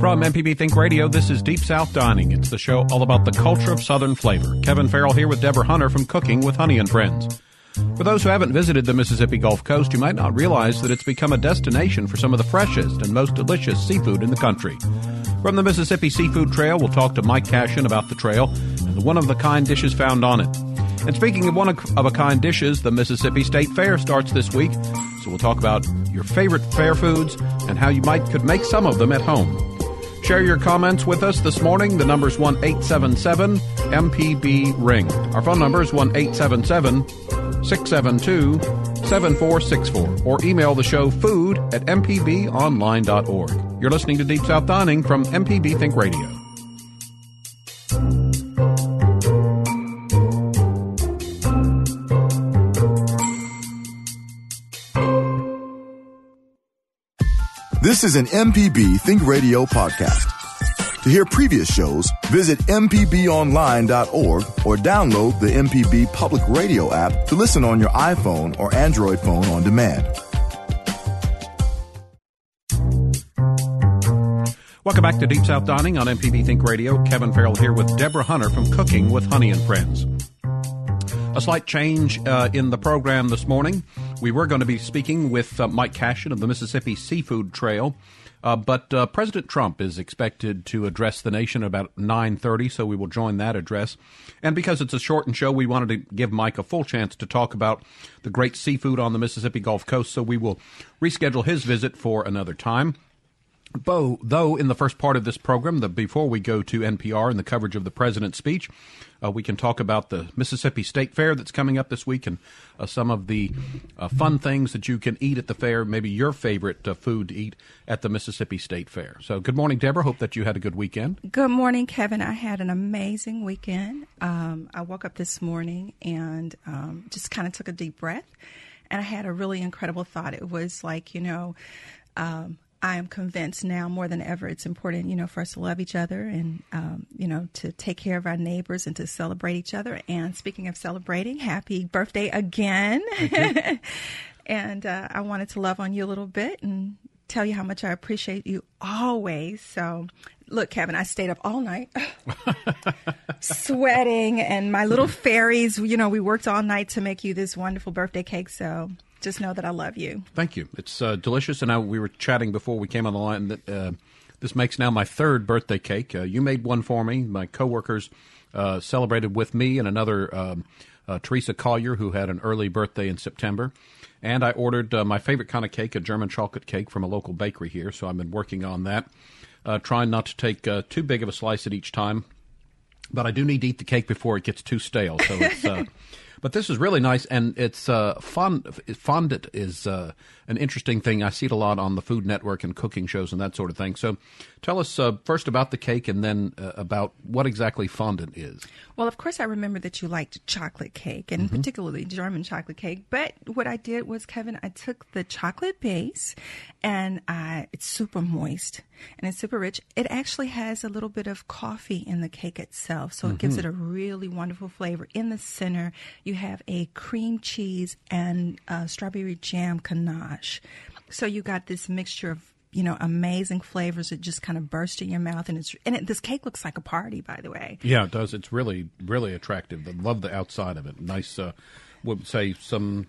From MPB Think Radio, this is Deep South Dining. It's the show all about the culture of Southern flavor. Kevin Farrell here with Deborah Hunter from Cooking with Honey and Friends. For those who haven't visited the Mississippi Gulf Coast, you might not realize that it's become a destination for some of the freshest and most delicious seafood in the country. From the Mississippi Seafood Trail, we'll talk to Mike Cashin about the trail and the one of the kind dishes found on it. And speaking of one of a kind dishes, the Mississippi State Fair starts this week, so we'll talk about your favorite fair foods and how you might could make some of them at home. Share your comments with us this morning. The number is 1 877 MPB Ring. Our phone number is 1 877 672 7464. Or email the show food at mpbonline.org. You're listening to Deep South Dining from MPB Think Radio. This is an MPB Think Radio podcast. To hear previous shows, visit MPBOnline.org or download the MPB Public Radio app to listen on your iPhone or Android phone on demand. Welcome back to Deep South Dining on MPB Think Radio. Kevin Farrell here with Deborah Hunter from Cooking with Honey and Friends. A slight change uh, in the program this morning. We were going to be speaking with uh, Mike Cashin of the Mississippi Seafood Trail, uh, but uh, President Trump is expected to address the nation at about 9:30, so we will join that address. And because it's a shortened show, we wanted to give Mike a full chance to talk about the great seafood on the Mississippi Gulf Coast, so we will reschedule his visit for another time. Though, though, in the first part of this program, the, before we go to NPR and the coverage of the president's speech, uh, we can talk about the Mississippi State Fair that's coming up this week and uh, some of the uh, fun things that you can eat at the fair, maybe your favorite uh, food to eat at the Mississippi State Fair. So, good morning, Deborah. Hope that you had a good weekend. Good morning, Kevin. I had an amazing weekend. Um, I woke up this morning and um, just kind of took a deep breath, and I had a really incredible thought. It was like, you know, um, I am convinced now more than ever it's important, you know, for us to love each other and, um, you know, to take care of our neighbors and to celebrate each other. And speaking of celebrating, happy birthday again. and uh, I wanted to love on you a little bit and tell you how much I appreciate you always. So, look, Kevin, I stayed up all night sweating, and my little fairies, you know, we worked all night to make you this wonderful birthday cake. So, just know that I love you. Thank you. It's uh, delicious. And I, we were chatting before we came on the line that uh, this makes now my third birthday cake. Uh, you made one for me. My coworkers uh, celebrated with me and another um, uh, Teresa Collier who had an early birthday in September. And I ordered uh, my favorite kind of cake, a German chocolate cake from a local bakery here. So I've been working on that, trying not to take too big of a slice at each time. But I do need to eat the cake before it gets too stale. So it's. But this is really nice, and it's uh, fond, fondant is uh, an interesting thing. I see it a lot on the Food Network and cooking shows and that sort of thing. So, tell us uh, first about the cake, and then uh, about what exactly fondant is. Well, of course, I remember that you liked chocolate cake, and mm-hmm. particularly German chocolate cake. But what I did was, Kevin, I took the chocolate base, and I, it's super moist and it's super rich. It actually has a little bit of coffee in the cake itself, so it mm-hmm. gives it a really wonderful flavor. In the center, you have a cream cheese and uh, strawberry jam ganache. So you got this mixture of you know amazing flavors that just kind of burst in your mouth, and it's and it, this cake looks like a party, by the way. Yeah, it does. It's really really attractive. I love the outside of it. Nice. Uh, would say some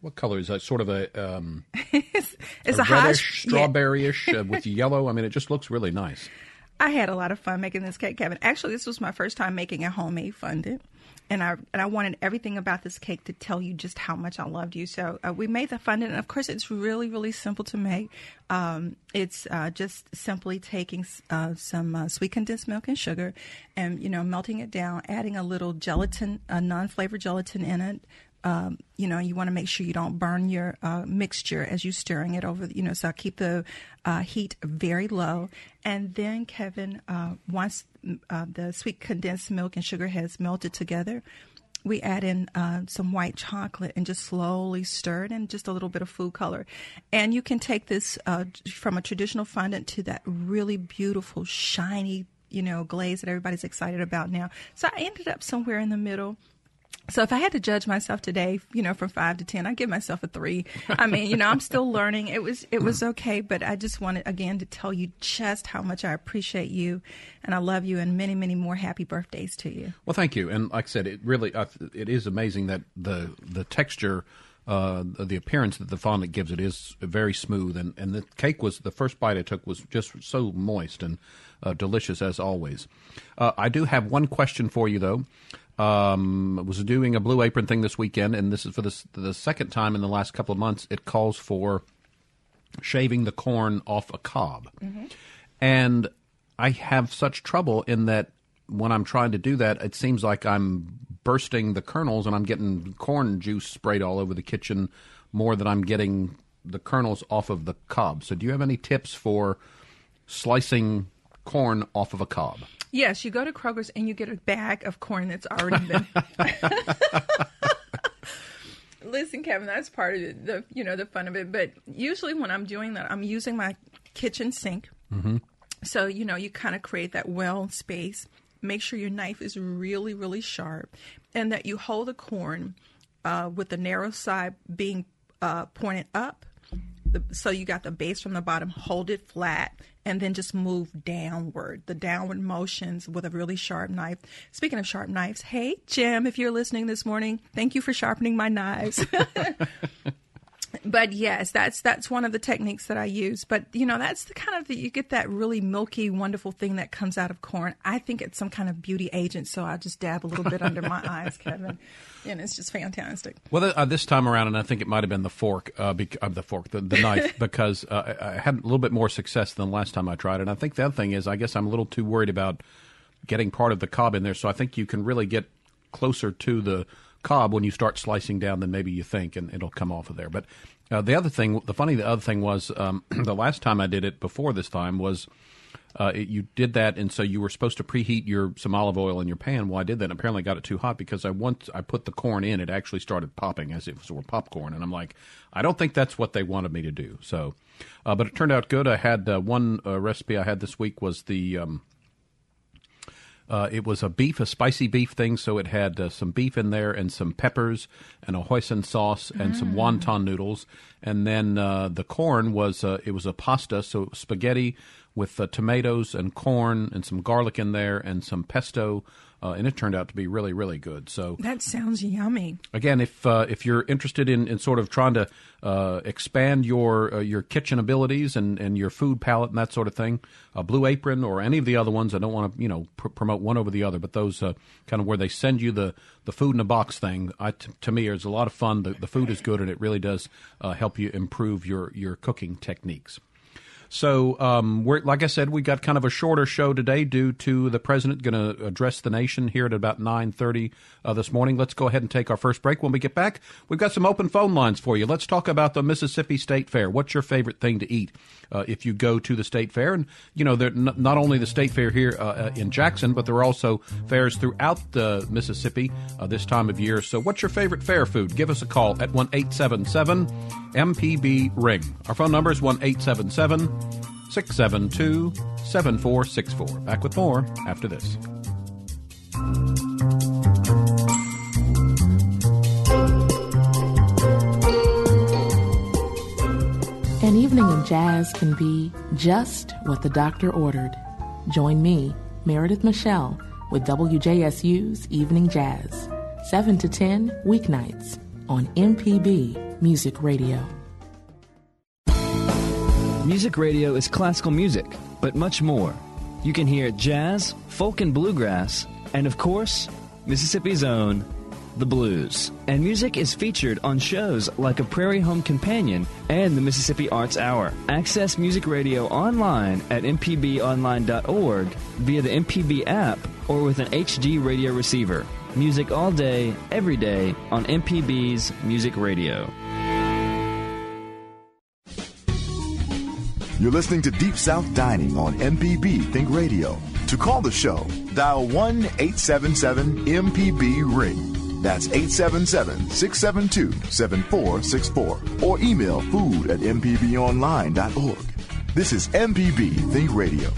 what color is that? Sort of a um, it's, it's a, a reddish, hot, strawberryish yeah. uh, with yellow. I mean, it just looks really nice. I had a lot of fun making this cake, Kevin. Actually, this was my first time making a homemade fondant and I and I wanted everything about this cake to tell you just how much I loved you. So uh, we made the fondant, and of course, it's really really simple to make. Um, it's uh, just simply taking uh, some uh, sweet condensed milk and sugar, and you know melting it down, adding a little gelatin, a non-flavored gelatin in it, um, you know, you want to make sure you don't burn your uh, mixture as you're stirring it over. You know, so I keep the uh, heat very low. And then, Kevin, uh, once uh, the sweet condensed milk and sugar has melted together, we add in uh, some white chocolate and just slowly stir it and just a little bit of food color. And you can take this uh, from a traditional fondant to that really beautiful, shiny, you know, glaze that everybody's excited about now. So I ended up somewhere in the middle So if I had to judge myself today, you know, from five to ten, I give myself a three. I mean, you know, I'm still learning. It was it was okay, but I just wanted again to tell you just how much I appreciate you, and I love you, and many many more happy birthdays to you. Well, thank you. And like I said, it really uh, it is amazing that the the texture. Uh, the appearance that the fondant gives it is very smooth, and, and the cake was the first bite I took was just so moist and uh, delicious as always. Uh, I do have one question for you though. Um, was doing a blue apron thing this weekend, and this is for the the second time in the last couple of months. It calls for shaving the corn off a cob, mm-hmm. and I have such trouble in that when I'm trying to do that, it seems like I'm bursting the kernels and I'm getting corn juice sprayed all over the kitchen more than I'm getting the kernels off of the cob. So, do you have any tips for slicing corn off of a cob? Yes, you go to Kroger's and you get a bag of corn that's already been. Listen, Kevin, that's part of it, the you know the fun of it. But usually when I'm doing that, I'm using my kitchen sink. Mm-hmm. So you know you kind of create that well space. Make sure your knife is really really sharp, and that you hold the corn uh, with the narrow side being uh, pointed up the, so you got the base from the bottom, hold it flat, and then just move downward. The downward motions with a really sharp knife. Speaking of sharp knives, hey, Jim, if you're listening this morning, thank you for sharpening my knives. but yes, that's that's one of the techniques that I use. But you know, that's the kind of the, you get that really milky, wonderful thing that comes out of corn. I think it's some kind of beauty agent, so I just dab a little bit under my eyes, Kevin, and it's just fantastic. Well, uh, this time around, and I think it might have been the fork, uh, uh, the fork, the, the knife, because uh, I had a little bit more success than the last time I tried it. And I think the other thing is, I guess I'm a little too worried about getting part of the cob in there, so I think you can really get closer to the cob when you start slicing down than maybe you think, and it'll come off of there. But uh, the other thing, the funny the other thing was um, the last time I did it before this time was uh, it, you did that, and so you were supposed to preheat your some olive oil in your pan. Well, I did that. and Apparently, got it too hot because I once I put the corn in, it actually started popping as if it were popcorn, and I'm like, I don't think that's what they wanted me to do. So, uh, but it turned out good. I had uh, one uh, recipe I had this week was the um, uh, it was a beef, a spicy beef thing, so it had uh, some beef in there and some peppers and a hoisin sauce and mm. some wonton noodles. And then uh, the corn was uh, it was a pasta, so it was spaghetti with uh, tomatoes and corn and some garlic in there and some pesto uh, and it turned out to be really, really good. So that sounds yummy. Again, if uh, if you're interested in, in sort of trying to uh, expand your uh, your kitchen abilities and, and your food palette and that sort of thing, a Blue Apron or any of the other ones, I don't want to you know pr- promote one over the other, but those uh, kind of where they send you the, the food in a box thing, I, t- to me, is a lot of fun. The, the food is good, and it really does uh, help you improve your your cooking techniques. So, um, we're, like I said, we got kind of a shorter show today due to the president going to address the nation here at about nine thirty uh, this morning. Let's go ahead and take our first break. When we get back, we've got some open phone lines for you. Let's talk about the Mississippi State Fair. What's your favorite thing to eat uh, if you go to the State Fair? And you know, n- not only the State Fair here uh, uh, in Jackson, but there are also fairs throughout the Mississippi uh, this time of year. So, what's your favorite fair food? Give us a call at one eight seven seven MPB Ring. Our phone number is one eight seven seven. 672 7464. Back with more after this. An evening of jazz can be just what the doctor ordered. Join me, Meredith Michelle, with WJSU's Evening Jazz, 7 to 10 weeknights on MPB Music Radio. Music radio is classical music, but much more. You can hear jazz, folk, and bluegrass, and of course, Mississippi's own, the blues. And music is featured on shows like A Prairie Home Companion and the Mississippi Arts Hour. Access music radio online at mpbonline.org via the MPB app or with an HD radio receiver. Music all day, every day on MPB's Music Radio. You're listening to Deep South Dining on MPB Think Radio. To call the show, dial 1 877 MPB Ring. That's 877 672 7464. Or email food at MPBOnline.org. This is MPB Think Radio.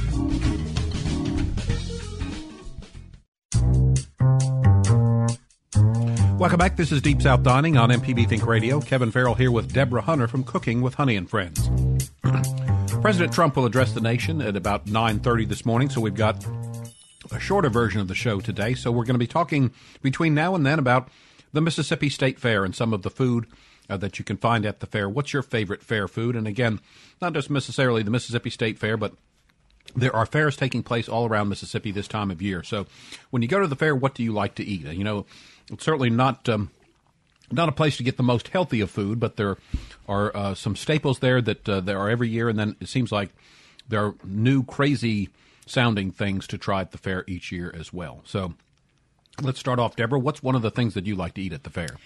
Welcome back. This is Deep South Dining on MPB Think Radio. Kevin Farrell here with Deborah Hunter from Cooking with Honey and Friends. President Trump will address the nation at about 9:30 this morning, so we've got a shorter version of the show today. So we're going to be talking between now and then about the Mississippi State Fair and some of the food uh, that you can find at the fair. What's your favorite fair food? And again, not just necessarily the Mississippi State Fair, but there are fairs taking place all around Mississippi this time of year. So when you go to the fair, what do you like to eat? You know, it's certainly not um, not a place to get the most healthy of food, but there are uh, some staples there that uh, there are every year, and then it seems like there are new crazy sounding things to try at the fair each year as well. So let's start off, Deborah. What's one of the things that you like to eat at the fair?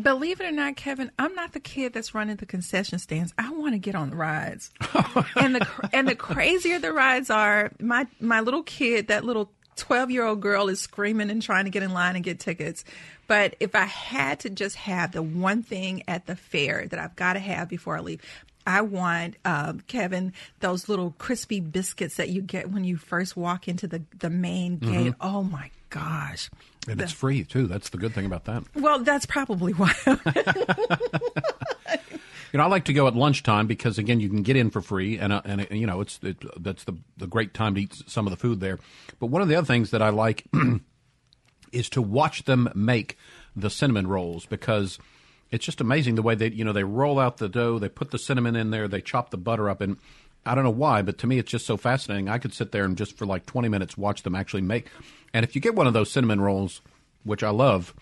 Believe it or not, Kevin, I'm not the kid that's running the concession stands. I want to get on the rides, and the and the crazier the rides are, my my little kid, that little 12 year old girl is screaming and trying to get in line and get tickets. But if I had to just have the one thing at the fair that I've got to have before I leave, I want uh, Kevin those little crispy biscuits that you get when you first walk into the the main gate. Oh my gosh! And it's free too. That's the good thing about that. Well, that's probably why. You know, I like to go at lunchtime because again, you can get in for free, and uh, and uh, you know, it's it, that's the the great time to eat some of the food there. But one of the other things that I like is to watch them make the cinnamon rolls because it's just amazing the way they you know they roll out the dough, they put the cinnamon in there, they chop the butter up, and I don't know why, but to me it's just so fascinating. I could sit there and just for like twenty minutes watch them actually make. And if you get one of those cinnamon rolls, which I love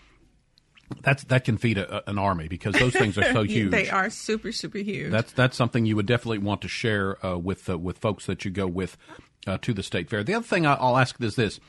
that's that can feed a, an army because those things are so huge. they are super super huge. That's that's something you would definitely want to share uh, with uh, with folks that you go with uh, to the state fair. The other thing I'll ask is this: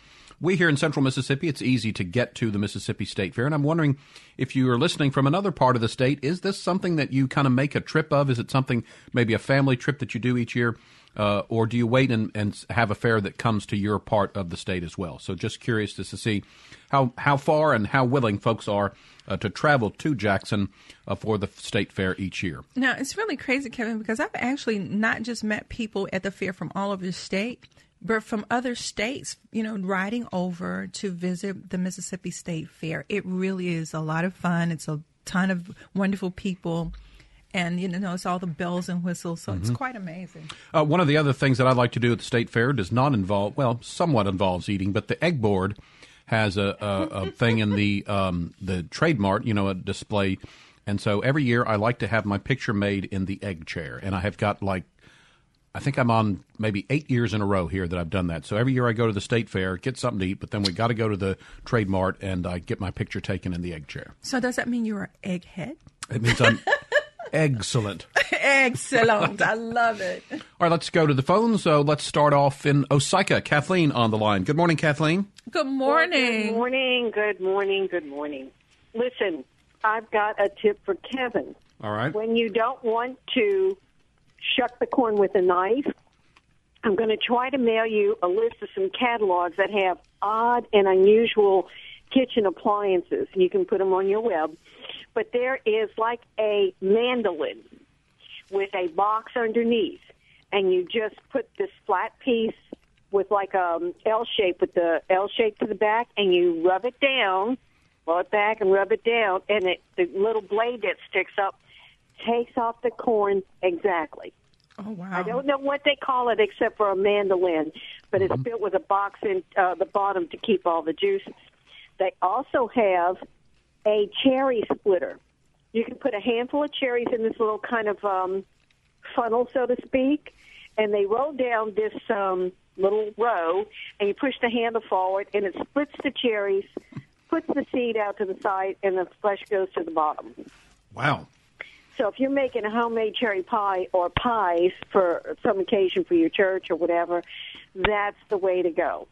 we here in Central Mississippi, it's easy to get to the Mississippi State Fair, and I'm wondering if you are listening from another part of the state, is this something that you kind of make a trip of? Is it something maybe a family trip that you do each year? Uh, or do you wait and, and have a fair that comes to your part of the state as well? So, just curious to see how how far and how willing folks are uh, to travel to Jackson uh, for the state fair each year. Now, it's really crazy, Kevin, because I've actually not just met people at the fair from all over the state, but from other states, you know, riding over to visit the Mississippi State Fair. It really is a lot of fun. It's a ton of wonderful people and you know it's all the bells and whistles so mm-hmm. it's quite amazing uh, one of the other things that i like to do at the state fair does not involve well somewhat involves eating but the egg board has a, a, a thing in the um, the trade mart, you know, a display. And so every year I like to have my picture made in the egg chair. And I have got like, I think I'm on maybe eight years in a row here that I've done that. So every year I go to the state fair, get something to eat, but then we got to go to the trade mart and I get my picture taken in the egg chair. So does that mean you're an egghead? It means I'm excellent. excellent. I love it. All right, let's go to the phone. So let's start off in Osyka. Kathleen on the line. Good morning, Kathleen. Good morning. Good morning. Good morning. Good morning. Listen, I've got a tip for Kevin. All right. When you don't want to shuck the corn with a knife, I'm going to try to mail you a list of some catalogs that have odd and unusual kitchen appliances. You can put them on your web. But there is like a mandolin with a box underneath, and you just put this flat piece with like a um, shape with the L shape to the back, and you rub it down, roll it back, and rub it down, and it, the little blade that sticks up takes off the corn exactly. Oh wow! I don't know what they call it except for a mandolin, but it's mm-hmm. built with a box in uh, the bottom to keep all the juices. They also have a cherry splitter. You can put a handful of cherries in this little kind of um, funnel, so to speak, and they roll down this um, little row, and you push the handle forward, and it splits the cherries, puts the seed out to the side, and the flesh goes to the bottom. Wow. So if you're making a homemade cherry pie or pies for some occasion for your church or whatever, that's the way to go.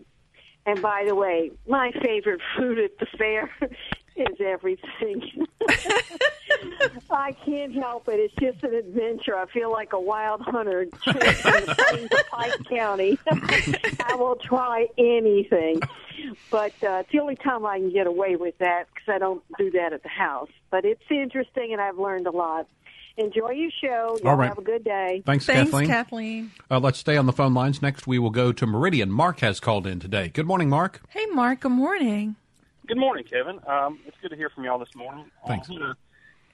And by the way, my favorite food at the fair is everything. I can't help it. It's just an adventure. I feel like a wild hunter chasing the Pike County. I will try anything. But uh, it's the only time I can get away with that because I don't do that at the house. But it's interesting, and I've learned a lot. Enjoy your show. Y'all All right. have a good day. Thanks, Thanks Kathleen. Kathleen. Uh, let's stay on the phone lines. Next, we will go to Meridian. Mark has called in today. Good morning, Mark. Hey, Mark. Good morning. Good morning, Kevin. Um, it's good to hear from y'all this morning. Thanks. Uh,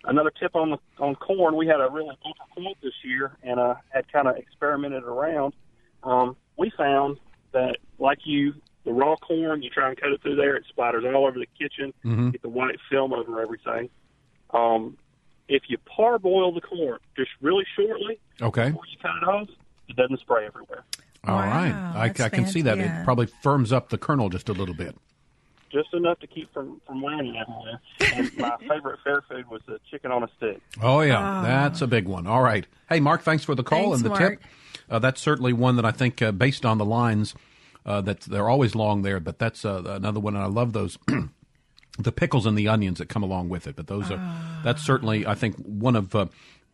another tip on the on corn. We had a really different this year, and uh, had kind of experimented around. Um, we found that, like you, the raw corn, you try and cut it through there, it splatters all over the kitchen. Mhm. Get the white film over everything. Um, if you parboil the corn just really shortly Okay. before you cut it off, it doesn't spray everywhere. All right. Wow, I, I can see that. fancy. It probably firms up the kernel just a little bit. Just enough to keep from from landing everywhere. And my favorite fair food was the chicken on a stick. Oh yeah, that's a big one. All right. Hey, Mark, thanks for the call Thanks, and the Mark. tip. Uh, that's certainly one that I think, uh, based on the lines, uh, that they're always long there. But that's uh, another one, and I love those. The pickles and the onions that come along with it, but those are that's certainly I think one of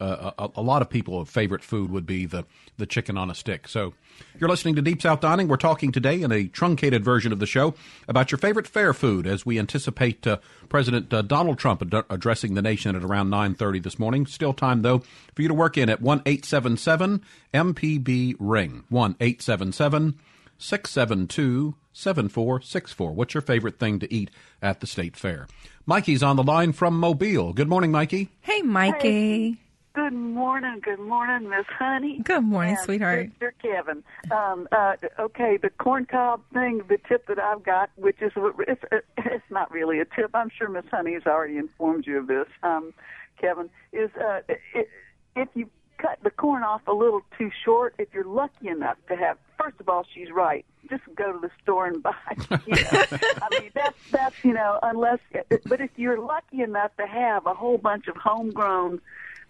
uh, a, a lot of people's favorite food would be the the chicken on a stick. So you're listening to Deep South Dining. We're talking today in a truncated version of the show about your favorite fair food as we anticipate uh, President uh, Donald Trump ad- addressing the nation at around 9:30 this morning. Still time though for you to work in at one eight seven seven MPB ring one eight seven seven. 672 7464. What's your favorite thing to eat at the state fair? Mikey's on the line from Mobile. Good morning, Mikey. Hey, Mikey. Good morning, good morning, Miss Honey. Good morning, and sweetheart. Mr. Kevin. Um, uh, okay, the corn cob thing, the tip that I've got, which is it's, it's not really a tip. I'm sure Miss Honey has already informed you of this, um, Kevin. Is uh, it, if you cut the corn off a little too short, if you're lucky enough to have, first of all, she's right. Just go to the store and buy. You know? I mean, that's that's you know, unless. But if you're lucky enough to have a whole bunch of homegrown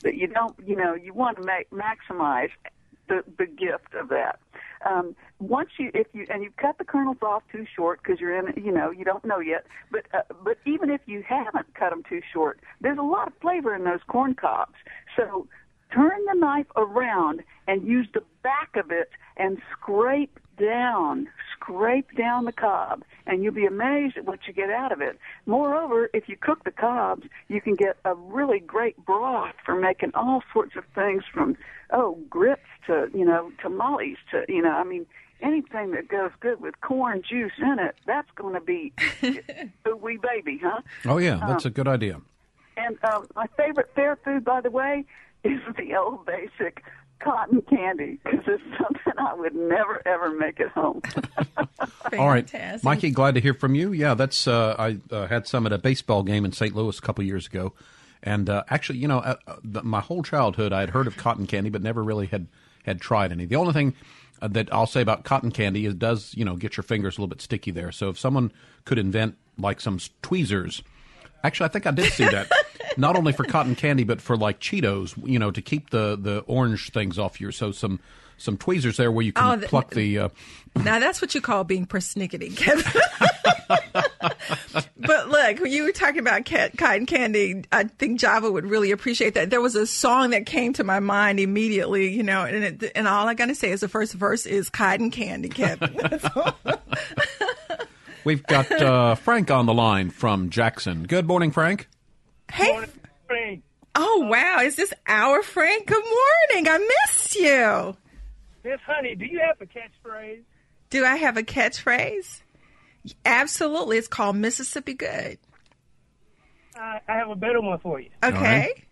that you don't, you know, you want to make maximize the the gift of that. Um, once you, if you, and you cut the kernels off too short because you're in, you know, you don't know yet. But uh, but even if you haven't cut them too short, there's a lot of flavor in those corn cobs. So turn the knife around and use the back of it and scrape down, scrape down the cob, and you'll be amazed at what you get out of it. Moreover, if you cook the cobs, you can get a really great broth for making all sorts of things from, oh, grits to, you know, tamales to, you know, I mean, anything that goes good with corn juice in it, that's going to be a wee baby, huh? Oh, yeah, that's a good idea. And um, my favorite fair food, by the way, is the old basic cotton candy because it's something I would never ever make at home. All right, Mikey, glad to hear from you. Yeah, that's uh, I uh, had some at a baseball game in St. Louis a couple years ago, and uh, actually, you know, uh, uh, the, my whole childhood I had heard of cotton candy, but never really had had tried any. The only thing uh, that I'll say about cotton candy is it does you know get your fingers a little bit sticky there. So if someone could invent like some tweezers. Actually, I think I did see that. Not only for cotton candy, but for like Cheetos, you know, to keep the, the orange things off your. So some some tweezers there where you can Oh, the- pluck the. Uh, Now that's what you call being persnickety, Kevin. but look, when you were talking about cat, cotton candy, I think Java would really appreciate that. There was a song that came to my mind immediately, you know, and it, and all I gotta say is the first verse is cotton candy, Kevin. We've got uh, Frank on the line from Jackson. Good morning, Frank. Hey, oh uh, wow, is this our Frank? Good morning. I missed you. Miss Honey, do you have a catchphrase? Do I have a catchphrase? Absolutely. It's called Mississippi Good. I, I have a better one for you. Okay. right.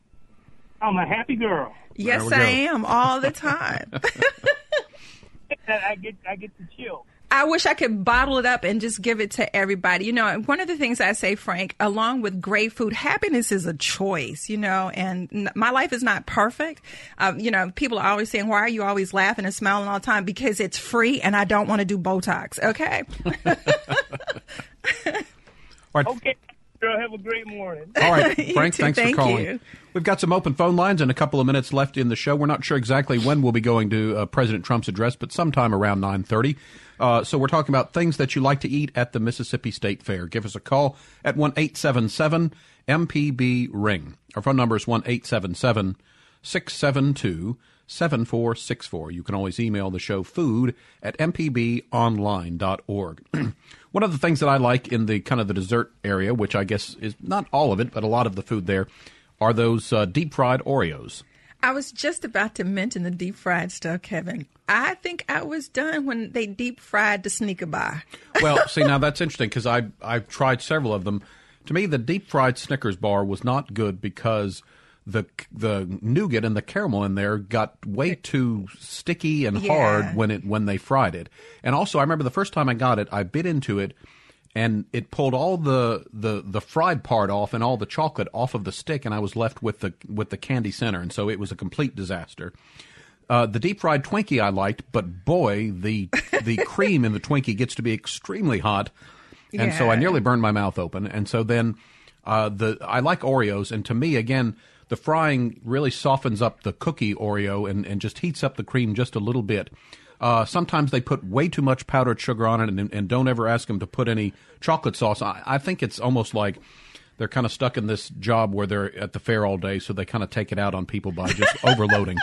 I'm a happy girl. Yes, I go. am all the time. I get I get the chill. I wish I could bottle it up and just give it to everybody. You know, one of the things I say, Frank, along with great food, happiness is a choice, you know, and n- my life is not perfect. Um, you know, people are always saying, why are you always laughing and smiling all the time? Because it's free and I don't want to do Botox. Okay. All right, Okay, girl, have a great morning. all right Frank, thanks Thank for calling. you. We've got some open phone lines and a couple of minutes left in the show. We're not sure exactly when we'll be going to uh, President Trump's address, but sometime around 9.30. Uh, so we're talking about things that you like to eat at the Mississippi State Fair. Give us a call at 1-877-MPB-RING. Our phone number is 1-877-672-7464. You can always email the show food at mpbonline.org. One of the things that I like in the kind of the dessert area, which I guess is not all of it, but a lot of the food there, are those uh, deep fried Oreos. I was just about to mention the deep fried stuff, Kevin. I think I was done when they deep fried the sneaker bar. well, see now that's interesting because I I've tried several of them. To me, the deep fried Snickers bar was not good because the the nougat and the caramel in there got way too sticky and Yeah. hard when it when they fried it. And also, I remember the first time I got it, I bit into it, and it pulled all the, the, the fried part off and all the chocolate off of the stick, and I was left with the with the candy center, and so it was a complete disaster. Uh, the deep fried Twinkie I liked, but boy, the the cream in the Twinkie gets to be extremely hot, and so I nearly burned my mouth open. And so then uh, the I like Oreos, and to me again, the frying really softens up the cookie Oreo and, and just heats up the cream just a little bit. Uh, sometimes they put way too much powdered sugar on it, and, and don't ever ask them to put any chocolate sauce. I, I think it's almost like they're kind of stuck in this job where they're at the fair all day, so they kind of take it out on people by just overloading.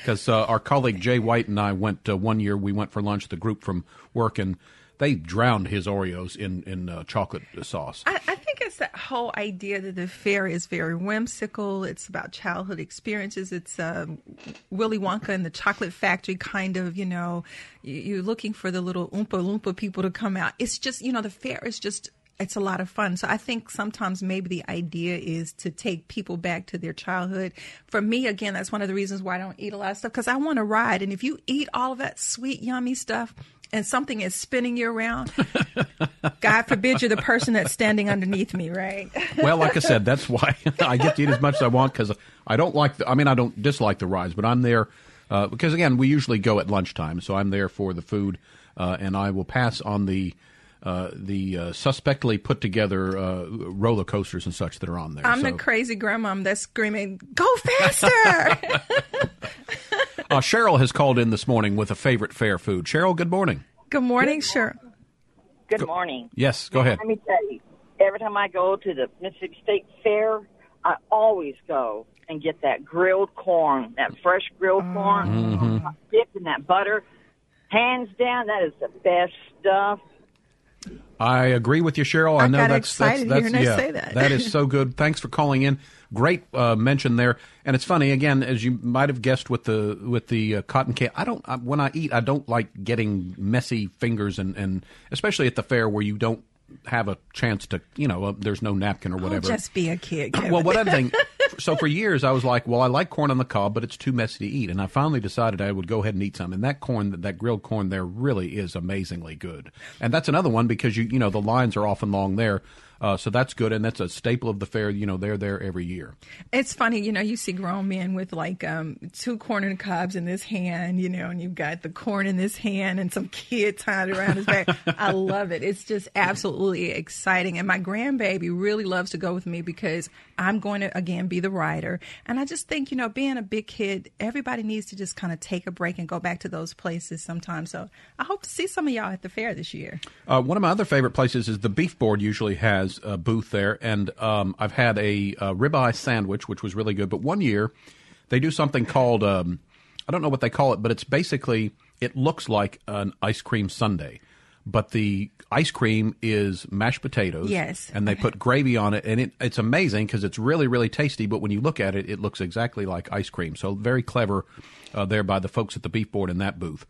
Because uh, our colleague Jay White and I went uh, one year. We went for lunch. The group from work, and they drowned his Oreos in in uh, chocolate sauce. I, I it's that whole idea that the fair is very whimsical. It's about childhood experiences. It's um, Willy Wonka and the Chocolate Factory kind of, you know, you- you're looking for the little Oompa Loompa people to come out. It's just, you know, the fair is just. It's a lot of fun. So I think sometimes maybe the idea is to take people back to their childhood. For me, again, that's one of the reasons why I don't eat a lot of stuff because I want to ride. And if you eat all of that sweet, yummy stuff and something is spinning you around, God forbid you're the person that's standing underneath me, right? well, like I said, that's why I get to eat as much as I want because I don't like. The, I mean, I don't dislike the rides, but I'm there uh, because again, we usually go at lunchtime, so I'm there for the food, uh, and I will pass on the. Uh, the uh, suspectly put together uh, roller coasters and such that are on there. I'm So, the crazy grandmom that's screaming, "Go faster!" uh, Cheryl has called in this morning with a favorite fair food. Cheryl, good morning. Good morning, sure. Good morning. Yes, go ahead. Let me tell you, every time I go to the Mississippi State Fair, I always go and get that grilled corn, that fresh grilled corn, Mm-hmm. dipped in that butter. Hands down, that is the best stuff. I agree with you, Cheryl. I, I know that's that's, excited that's yeah, say that. that is so good. Thanks for calling in. Great uh, mention there. And it's funny again, as you might have guessed with the with the uh, cotton candy. I don't I, when I eat, I don't like getting messy fingers and and especially at the fair where you don't have a chance to you know uh, there's no napkin or Oh, whatever. just be a kid. Well, what other thing? So for years, I was like, well, I like corn on the cob, but it's too messy to eat. And I finally decided I would go ahead and eat some. And that corn, that, that grilled corn there really is amazingly good. And that's another one because you, you know, the lines are often long there. Uh, so that's good. And that's a staple of the fair. You know, they're there every year. It's funny, you know, you see grown men with like um, two corn and cobs in this hand, you know, and you've got the corn in this hand and some kid tied around his back. I love it. It's just absolutely exciting. And my grandbaby really loves to go with me because I'm going to, again, be the rider. And I just think, you know, being a big kid, everybody needs to just kind of take a break and go back to those places sometimes. So I hope to see some of y'all at the fair this year. Uh, one of my other favorite places is the Beef Board. Usually has a booth there, and um, I've had a, uh ribeye sandwich, which was really good. But one year, they do something called um, I don't know what they call it, but it's basically it looks like an ice cream sundae, but the ice cream is mashed potatoes. Yes. and they put gravy on it, and it, it's amazing because it's really really tasty. But when you look at it, it looks exactly like ice cream. So very clever uh, there by the folks at the Beef Board in that booth.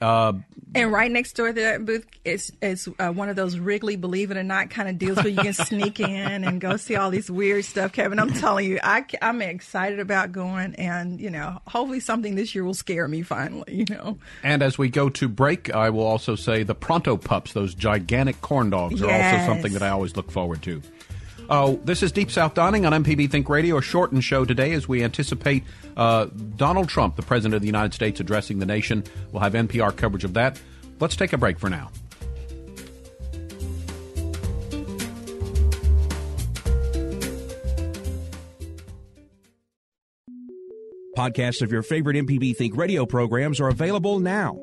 Uh, And right next door to that booth is is uh, one of those Ripley Believe It or Not kind of deals where you can sneak in and go see all these weird stuff. Kevin, I'm telling you, I, I'm excited about going, and you know, hopefully something this year will scare me finally. You know, And as we go to break, I will also say the Pronto Pups, those gigantic corn dogs, are also something that I always look forward to. Oh, this is Deep South Dining on MPB Think Radio, a shortened show today as we anticipate uh, Donald Trump, the President of the United States, addressing the nation. We'll have NPR coverage of that. Let's take a break for now. Podcasts of your favorite MPB Think radio programs are available now.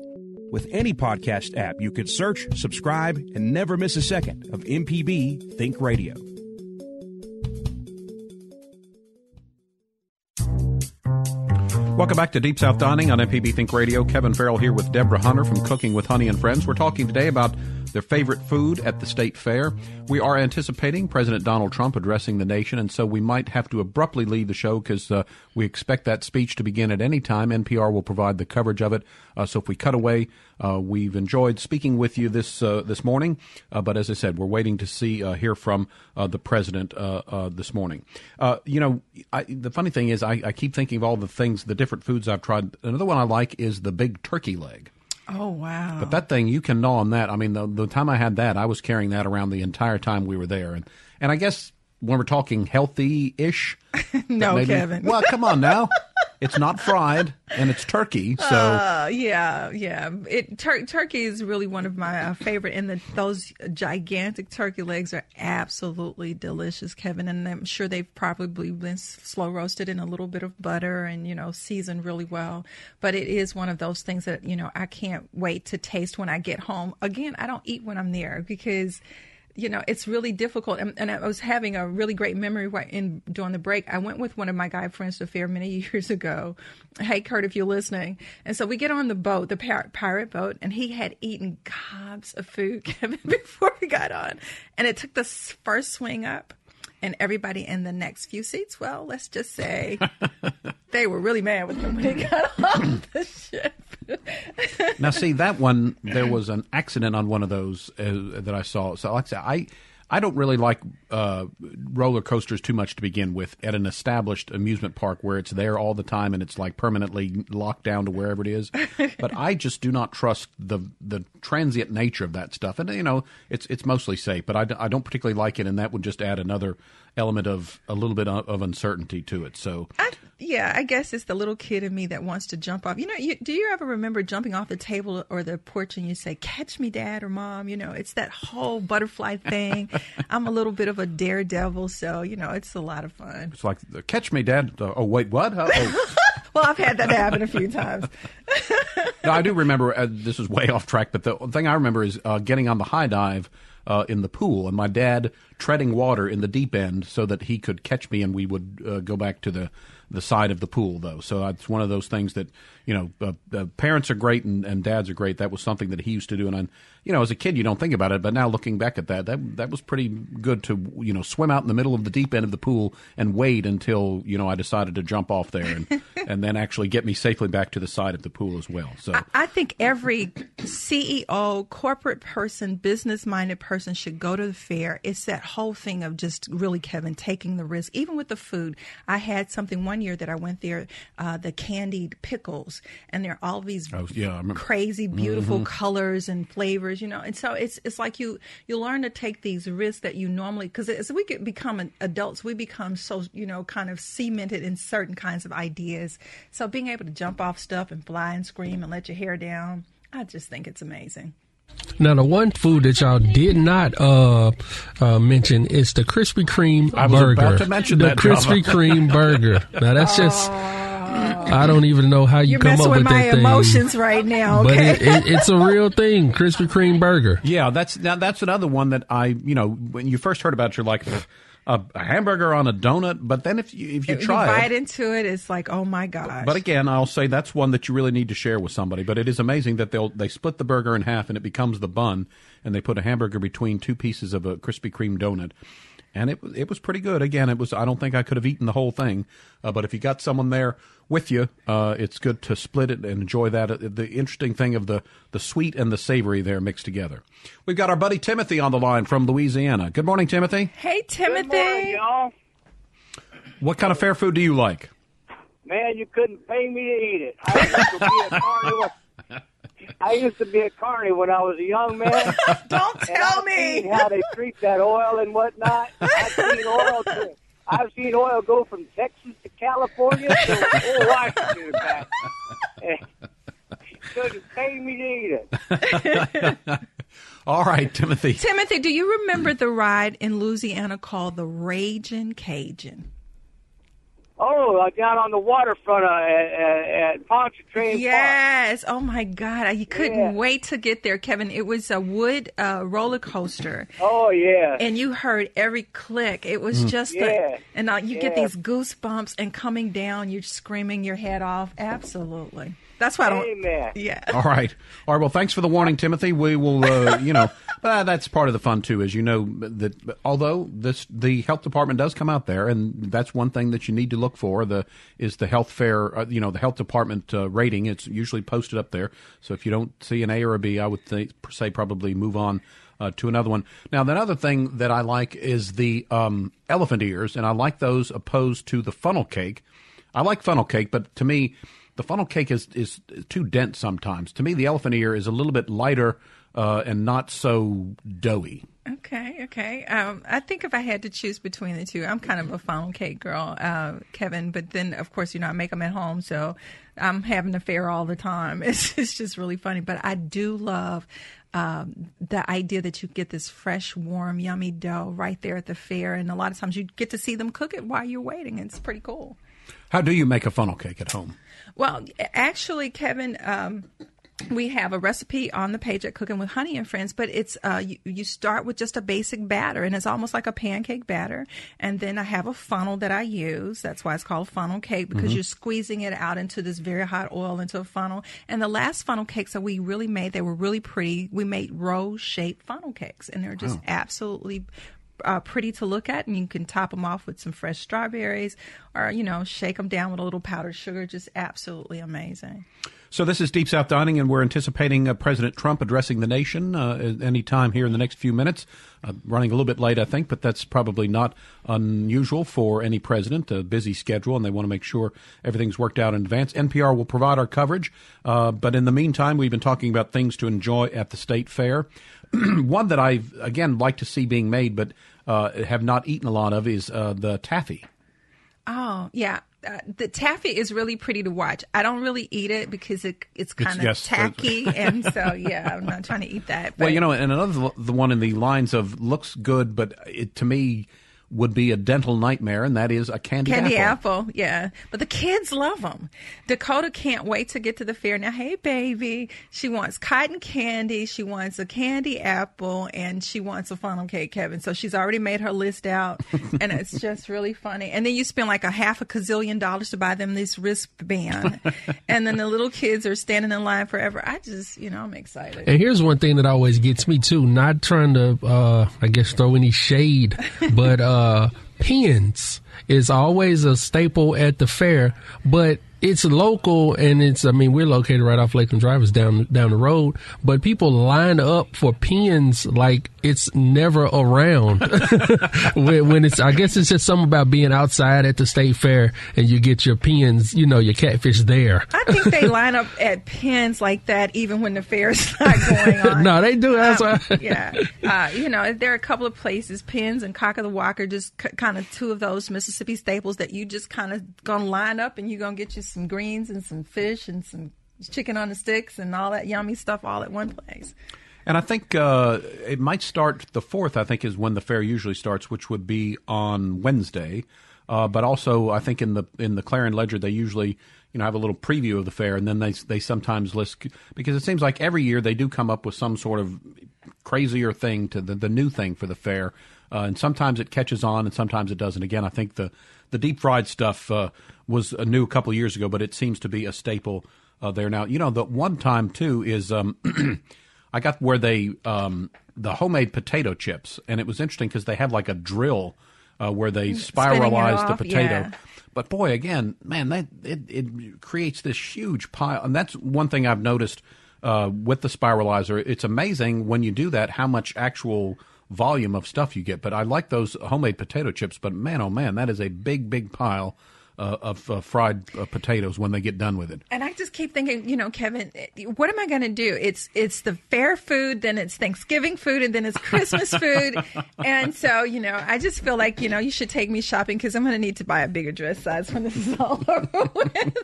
With any podcast app, you can search, subscribe, and never miss a second of MPB Think Radio. Welcome back to Deep South Dining on MPB Think Radio. Kevin Farrell here with Deborah Hunter from Cooking with Honey and Friends. We're talking today about their favorite food at the state fair. We are anticipating President Donald Trump addressing the nation, and so we might have to abruptly leave the show because uh, we expect that speech to begin at any time. NPR will provide the coverage of it. Uh, so if we cut away, uh, we've enjoyed speaking with you this uh, this morning, uh, but as I said, we're waiting to see uh, hear from the president this morning. you know, I, the funny thing is, I, I keep thinking of all the things, the different foods I've tried. Another one I like is the big turkey leg. Oh wow! But that thing, you can gnaw on that. I mean, the, the time I had that, I was carrying that around the entire time we were there, and and I guess when we're talking healthy ish, no, maybe, Kevin. Well, come on now. it's not fried and it's turkey. So uh, yeah, yeah. It tur- turkey is really one of my uh, favorite, and the, those gigantic turkey legs are absolutely delicious, Kevin. And I'm sure they've probably been slow roasted in a little bit of butter and you know seasoned really well. But it is one of those things that you know I can't wait to taste when I get home. Again, I don't eat when I'm there because you know, it's really difficult. And, and, I was having a really great memory in during the break. I went with one of my guy friends to fair many years ago. Hey, Kurt, if you're listening. And so we get on the boat, the pirate boat, and he had eaten gobs of food, before we got on. And it took the first swing up and everybody in the next few seats, well, let's just say they were really mad with him when he got off the ship. now, see that one. There was an accident on one of those uh, that I saw. So, like I said, I I don't really like uh, roller coasters too much to begin with at an established amusement park where it's there all the time and it's like permanently locked down to wherever it is. but I just do not trust the the transient nature of that stuff. And you know, it's it's mostly safe, but I, I don't particularly like it, and that would just add another element of a little bit of uncertainty to it. So, I, yeah, I guess it's the little kid in me that wants to jump off. You know, you, do you ever remember jumping off the table or the porch and you say, "Catch me, Dad" or "Mom"? You know, it's that whole butterfly thing. I'm a little bit of a daredevil, so you know, it's a lot of fun. It's like, "Catch me, Dad." Uh, oh, wait, what? Oh. well, I've had that happen a few times. no, I do remember. Uh, this is way off track, but the thing I remember is uh, getting on the high dive uh, in the pool, and my dad treading water in the deep end so that he could catch me, and we would uh, go back to the the side of the pool, though. So it's one of those things that you know, uh, uh, parents are great and, and dads are great. That was something that he used to do, and I, you know, as a kid, you don't think about it, but now looking back at that, that that was pretty good to you know swim out in the middle of the deep end of the pool and wait until you know I decided to jump off there and and then actually get me safely back to the side of the pool as well. So I, I think every CEO, corporate person, business minded person should go to the fair. It's that whole thing of just really Kevin taking the risk, even with the food. I had something one year that I went there, uh, the candied pickles and there are all these oh, yeah, crazy, beautiful mm-hmm. colors and flavors, you know. And so it's it's like you you learn to take these risks that you normally because as we get become adults, we become so you know kind of cemented in certain kinds of ideas. So being able to jump off stuff and fly and scream and let your hair down, I just think it's amazing. Now, the one food that y'all did not uh, uh, mention is the Krispy Kreme I was burger. About to mention the that, Krispy Kreme burger. Now, that's just. I don't even know how you You're come up with, with my that emotions right now. Okay? Okay? But it, it, it's a real thing, Krispy Kreme burger. Yeah, that's now that's another one that I, you know, when you first heard about, it, you're like. A, a, hamburger on a donut, but then if you if you if try you bite it, into it, it's like oh my gosh. But again, I'll say that's one that you really need to share with somebody. But it is amazing that they'll they split the burger in half and it becomes the bun, and they put a hamburger between two pieces of a Krispy Kreme donut, and it it was pretty good. Again, it was I don't think I could have eaten the whole thing, uh, but if you got someone there with you, uh, it's good to split it and enjoy that. Uh, the interesting thing of the the sweet and the savory there mixed together. We've got our buddy Timothy on the line from Louisiana. Good morning, Timothy. Hey, Timothy. Good morning, y'all. What kind of fair food do you like? Man, you couldn't pay me to eat it. I used to be a carny. I used to be a carny when I was a young man. Don't tell me how they treat that oil and whatnot. I've seen oil. To, I've seen oil go from Texas to California to Washington and back. Couldn't pay me to eat it. All right, Timothy. Timothy, do you remember the ride in Louisiana called the Raging Cajun? Oh, uh, down on the waterfront uh, at, at Pontchartrain Yes. Park. Oh my God, I couldn't yeah. wait to get there, Kevin. It was a wood uh, roller coaster. Oh yeah. And you heard every click. It was mm. just yeah. The, and uh, you yeah. get these goosebumps, and coming down, you're screaming your head off. Absolutely. That's why I don't. Amen. Yeah. All right. All right. Well, thanks for the warning, Timothy. We will, uh, you know, uh, that's part of the fun too, as you know. That although this the health department does come out there, and that's one thing that you need to look for. The is the health fair, uh, you know, the health department uh, rating. It's usually posted up there. So if you don't see an A or a B, I would think, say probably move on. Uh, to another one. Now, the other thing that I like is the um, elephant ears, and I like those opposed to the funnel cake. I like funnel cake, but to me, the funnel cake is is too dense sometimes. To me, the elephant ear is a little bit lighter uh, and not so doughy. Okay, okay. Um, I think if I had to choose between the two, I'm kind of a funnel cake girl, uh, Kevin. But then, of course, you know, I make them at home, so I'm having a fair all the time. It's, it's just really funny. But I do love um, the idea that you get this fresh, warm, yummy dough right there at the fair, and a lot of times you get to see them cook it while you're waiting. It's pretty cool. How do you make a funnel cake at home? Well, actually, Kevin, um, we have a recipe on the page at Cooking with Honey and Friends, but it's uh, you, you start with just a basic batter, and it's almost like a pancake batter. And then I have a funnel that I use. That's why it's called funnel cake because Mhm. you're squeezing it out into this very hot oil into a funnel. And the last funnel cakes that we really made, they were really pretty. We made rose shaped funnel cakes, and they're just Oh. absolutely uh, pretty to look at, and you can top them off with some fresh strawberries, or you know, shake them down with a little powdered sugar. Just absolutely amazing. So this is Deep South Dining, and we're anticipating uh, President Trump addressing the nation uh, any time here in the next few minutes. Uh, running a little bit late, I think, but that's probably not unusual for any president. A busy schedule, and they want to make sure everything's worked out in advance. NPR will provide our coverage, uh, but in the meantime, we've been talking about things to enjoy at the state fair. One that I again like to see being made, but uh, have not eaten a lot of, is uh, the taffy. Oh yeah, uh, the taffy is really pretty to watch. I don't really eat it because it it's kind of yes, tacky, and so yeah, I'm not trying to eat that. Well, you know, and another the one in the lines of looks good, but it to me would be a dental nightmare, and that is a candy, apple. Candy apple. apple. yeah. But the kids love them. Dakota can't wait to get to the fair. Now, hey, baby, she wants cotton candy, she wants a candy apple, and she wants a funnel cake, Kevin. So she's already made her list out, and it's just really funny. And then you spend like a half a gazillion dollars to buy them this wristband, and then the little kids are standing in line forever. I just, you know, I'm excited. And here's one thing that always gets me too. Not trying to, uh, I guess, throw any shade, but uh, Uh, Penn's is always a staple at the fair. But it's local, and it's. I mean, we're located right off Lakeland Drive, it's down down the road. But people line up for Penn's like it's never around. when, when it's, I guess it's just something about being outside at the state fair, and you get your Penn's, you know, your catfish there. I think they line up at Penn's like that even when the fair's not going on. no, they do. That's Um, why. yeah. Uh, you know, there are a couple of places, Penn's and Cock of the Walker, just c- kind of two of those Mississippi staples that you just kind of gonna line up and you're gonna get you some greens and some fish and some chicken on the sticks and all that yummy stuff all at one place. And I think uh, it might start the fourth. I think is when the fair usually starts, which would be on Wednesday. Uh, but also, I think in the in the Clarion Ledger, they usually you know have a little preview of the fair, and then they they sometimes list because it seems like every year they do come up with some sort of crazier thing to the the new thing for the fair, uh, and sometimes it catches on, and sometimes it doesn't. Again, I think the the deep fried stuff uh, was uh, new a couple of years ago, but it seems to be a staple uh, there now. You know, the one time too is. Um, I got where they um, the homemade potato chips, and it was interesting because they have like a drill uh, where they Mm, spiralize the potato. yeah. But boy, again, man, that it, it creates this huge pile, and that's one thing I've noticed uh, with the spiralizer. It's amazing when you do that how much actual volume of stuff you get. But I like those homemade potato chips. But man, oh man, that is a big, big pile uh, of uh, fried uh, potatoes when they get done with it. And I just keep thinking, you know, Kevin, what am I going to do? It's it's the fair food, then it's Thanksgiving food, and then it's Christmas food. and so, you know, I just feel like, you know, you should take me shopping because I'm going to need to buy a bigger dress size when this is all over with.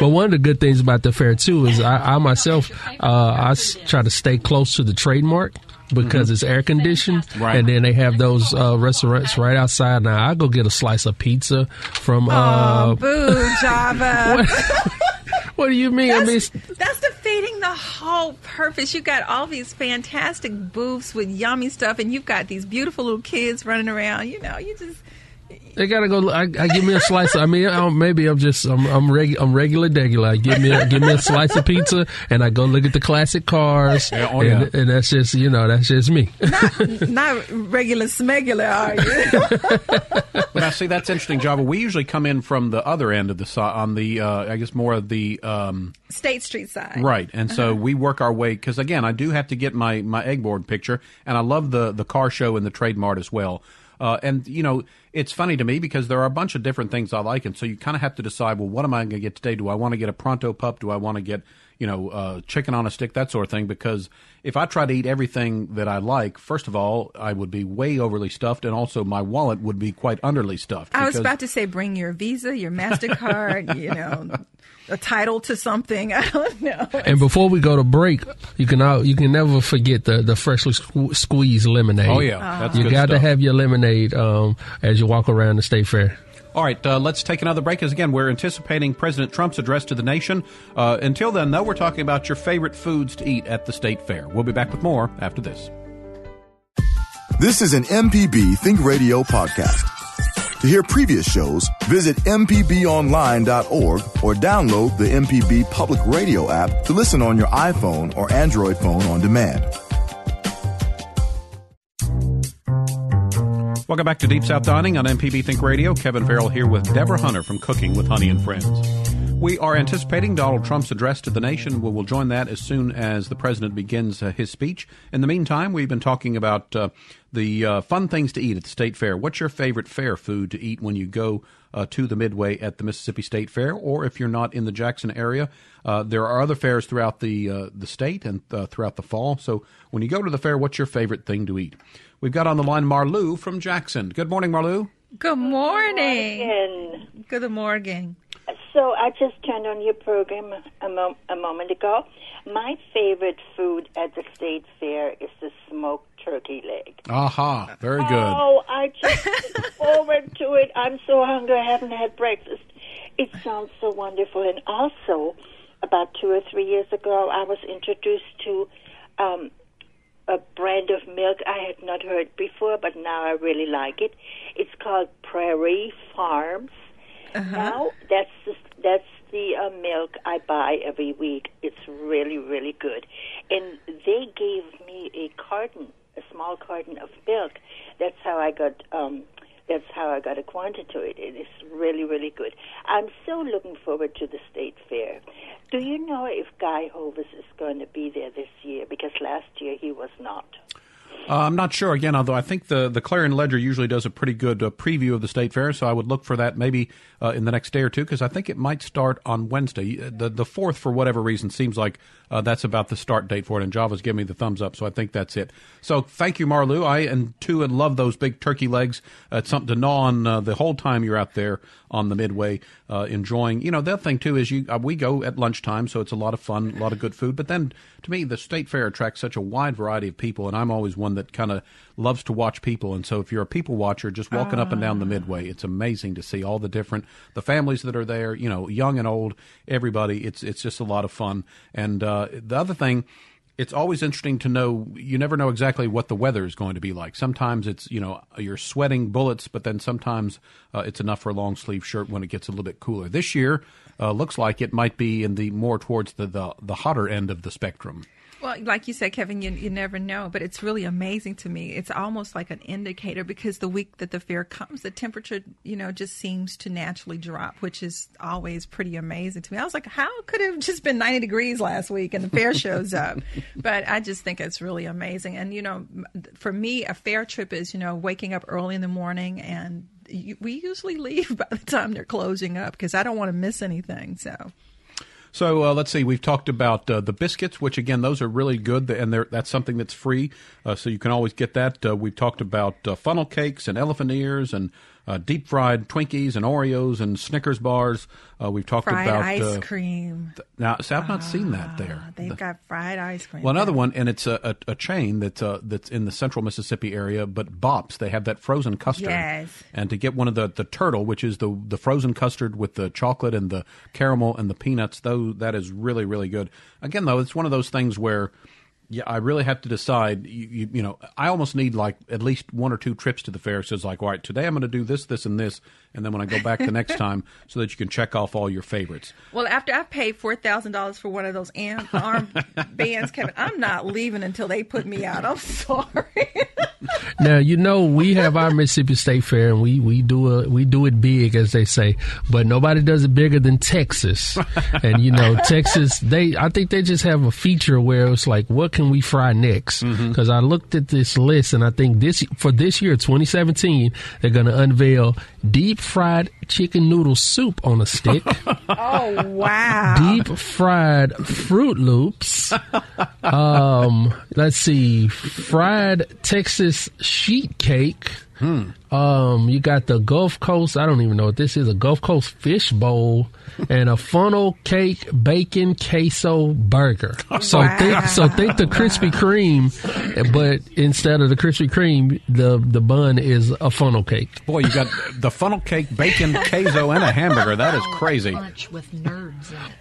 But one of the good things about the fair too is I, I myself uh, I s- try to stay close to the trade mart because it's air conditioned, Right. and then they have those uh, restaurants right outside. Now I go get a slice of pizza from. oh, Uh, boo, Java. what do you mean? I mean, That's defeating the whole purpose. You got all these fantastic booths with yummy stuff, and you've got these beautiful little kids running around. You know, you just They gotta go. I, I give me a slice. Of, I mean, I maybe I'm just I'm I'm, reg, I'm regular regular. I give me a, give me a slice of pizza, and I go look at the classic cars. Yeah, oh, and, yeah. and that's just you know that's just me. Not regular smegular, are you? But I see that's interesting, Java. We usually come in from the other end of the side, on the uh, I guess more of the um, State Street side. right, and so Uh-huh. we work our way because again, I do have to get my my egg board picture, and I love the the car show and the trade mart as well. Uh, and you know, it's funny to me because there are a bunch of different things I like, and so you kind of have to decide. Well, what am I going to get today? Do I want to get a pronto pup? Do I want to get you know uh, chicken on a stick? That sort of thing. Because if I try to eat everything that I like, first of all, I would be way overly stuffed, and also my wallet would be quite underly stuffed. I was about to say, bring your Visa, your Mastercard, you know, a title to something. I don't know. And before we go to break, you can all, you can never forget the the freshly squeezed lemonade. Oh, yeah. That's you good got to have your lemonade um, as you walk around the state fair. All right, uh, let's take another break. As again, we're anticipating President Trump's address to the nation. Uh, until then, though, we're talking about your favorite foods to eat at the state fair. We'll be back with more after this. This is an MPB Think Radio podcast. To hear previous shows, visit MPBOnline.org or download the MPB Public Radio app to listen on your iPhone or Android phone on demand. Welcome back to Deep South Dining on MPB Think Radio. Kevin Farrell here with Deborah Hunter from Cooking with Honey and Friends. We are anticipating Donald Trump's address to the nation. We will join that as soon as the president begins uh, his speech. In the meantime, we've been talking about uh, the uh, fun things to eat at the state fair. What's your favorite fair food to eat when you go uh, to the Midway at the Mississippi State Fair, or if you're not in the Jackson area? Uh, there are other fairs throughout the uh, the state and uh, throughout the fall. So when you go to the fair, what's your favorite thing to eat? We've got on the line Marlou from Jackson. Good morning, Marlou. Good morning. morning. Good morning. So I just turned on your program a, mo- a moment ago. My favorite food at the state fair is the smoked turkey leg. Aha, very good. Oh, I just look forward to it. I'm so hungry. I haven't had breakfast. It sounds so wonderful. And also, about two or three years ago, I was introduced to um, a brand of milk I had not heard before, but now I really like it. It's called Prairie Farms. Now that's the, that's the uh, milk I buy every week. It's really really good, and they gave me a carton, a small carton of milk. That's how I got. Um, that's how I got acquainted to it. It is really really good. I'm so looking forward to the state fair. Do you know if Guy Hovis is going to be there this year? Because last year he was not. Uh, I'm not sure again, although I think the, the Clarion Ledger usually does a pretty good uh, preview of the state fair, so I would look for that maybe uh, in the next day or two because I think it might start on Wednesday. Uh, The the fourth, for whatever reason, seems like uh, that's about the start date for it, and Java's giving me the thumbs up, so I think that's it. So thank you, Marlou. I and too and love those big turkey legs. Uh, it's something to gnaw on the whole time you're out there on the midway enjoying. You know, the other thing too is you we go at lunchtime, so it's a lot of fun, a lot of good food. But then to me, the state fair attracts such a wide variety of people, and I'm always one that kind of loves to watch people. And so if you're a people watcher, just walking up and down the midway, it's amazing to see all the different the families that are there. You know, young and old, everybody. It's it's just a lot of fun. And uh, the other thing it's always interesting to know you never know exactly what the weather is going to be like sometimes it's you know you're sweating bullets but then sometimes uh, it's enough for a long sleeve shirt when it gets a little bit cooler this year uh, looks like it might be in the more towards the, the the hotter end of the spectrum Well, like you said, Kevin, you, you never know, but it's really amazing to me. It's almost like an indicator because the week that the fair comes, the temperature, you know, just seems to naturally drop, which is always pretty amazing to me. I was like, how could it have just been 90 degrees last week and the fair shows up? But I just think it's really amazing. And, you know, for me, a fair trip is, you know, waking up early in the morning and we usually leave by the time they're closing up because I don't want to miss anything. So. So uh, let's see. We've talked about uh, the biscuits, which again, those are really good, and that's something that's free, uh, so you can always get that. Uh, we've talked about uh, funnel cakes and elephant ears and uh, deep fried Twinkies and Oreos and Snickers bars. Uh, we've talked Fried about ice uh, cream. now. See, I've not seen that there. They've got fried ice cream. Well, another one, and it's a, a, a chain that's uh, that's in the central Mississippi area, but Bop's. They have that frozen custard. Yes. And to get one of the, the turtle, which is the the frozen custard with the chocolate and the caramel and the peanuts, though that is really really good. Again, though, it's one of those things where Yeah, I really have to decide. You, you, you, know, I almost need like at least one or two trips to the fair. So it's like, all right, today I'm going to do this, this, and this, and then when I go back the next time, so that you can check off all your favorites. Well, after I've paid four thousand dollars for one of those arm bands, Kevin, I'm not leaving until they put me out. I'm sorry. now you know we have our Mississippi State Fair, and we we do a we do it big, as they say, but nobody does it bigger than Texas. and you know, Texas, they I think they just have a feature where it's like, what can we fry next? Because mm-hmm. I looked at this list and I think this for this year, 2017, they're going to unveil deep fried chicken noodle soup on a stick. oh wow! Deep fried Froot Loops. um, let's see, fried Texas sheet cake. Hmm. Um, you got the Gulf Coast. I don't even know what this is. A Gulf Coast fish bowl and a funnel cake bacon queso burger. So wow. think so think the Krispy Kreme, but instead of the Krispy Kreme, the the bun is a funnel cake. Boy, you got the funnel cake, bacon, queso, and a hamburger. That is crazy.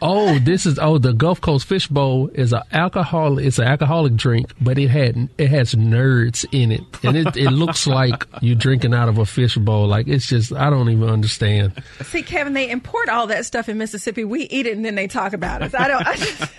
Oh, this is oh the Gulf Coast fish bowl is an alcohol. It's an alcoholic drink, but it had it has nerds in it, and it, it looks like you're drinking out of a fish bowl. Like it's just I don't even understand. See, Kevin, they import all that stuff in Mississippi. We eat it and then they talk about it. I don't. I just,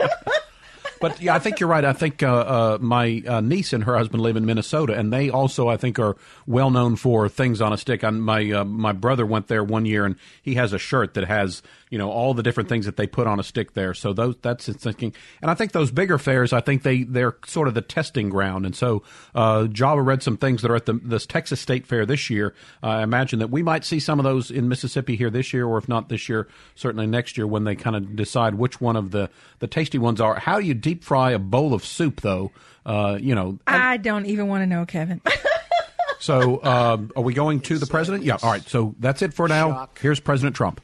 but yeah, I think you're right. I think uh, uh, my uh, niece and her husband live in Minnesota, and they also, I think, are well known for things on a stick. And my uh, my brother went there one year, and he has a shirt that has you know all the different things that they put on a stick there. So those that's thinking. And I think those bigger fairs, I think they they're sort of the testing ground. And so uh, Java read some things that are at the this Texas State Fair this year. Uh, I imagine that we might see some of those in Mississippi here this year, or if not this year, certainly next year when they kind of decide which one of the the tasty ones are. How do you deep fry a bowl of soup though? Uh, you know, I don't even want to know, Kevin. so, uh, are we going to the president? Yeah. All right. So that's it for now. Here's President Trump.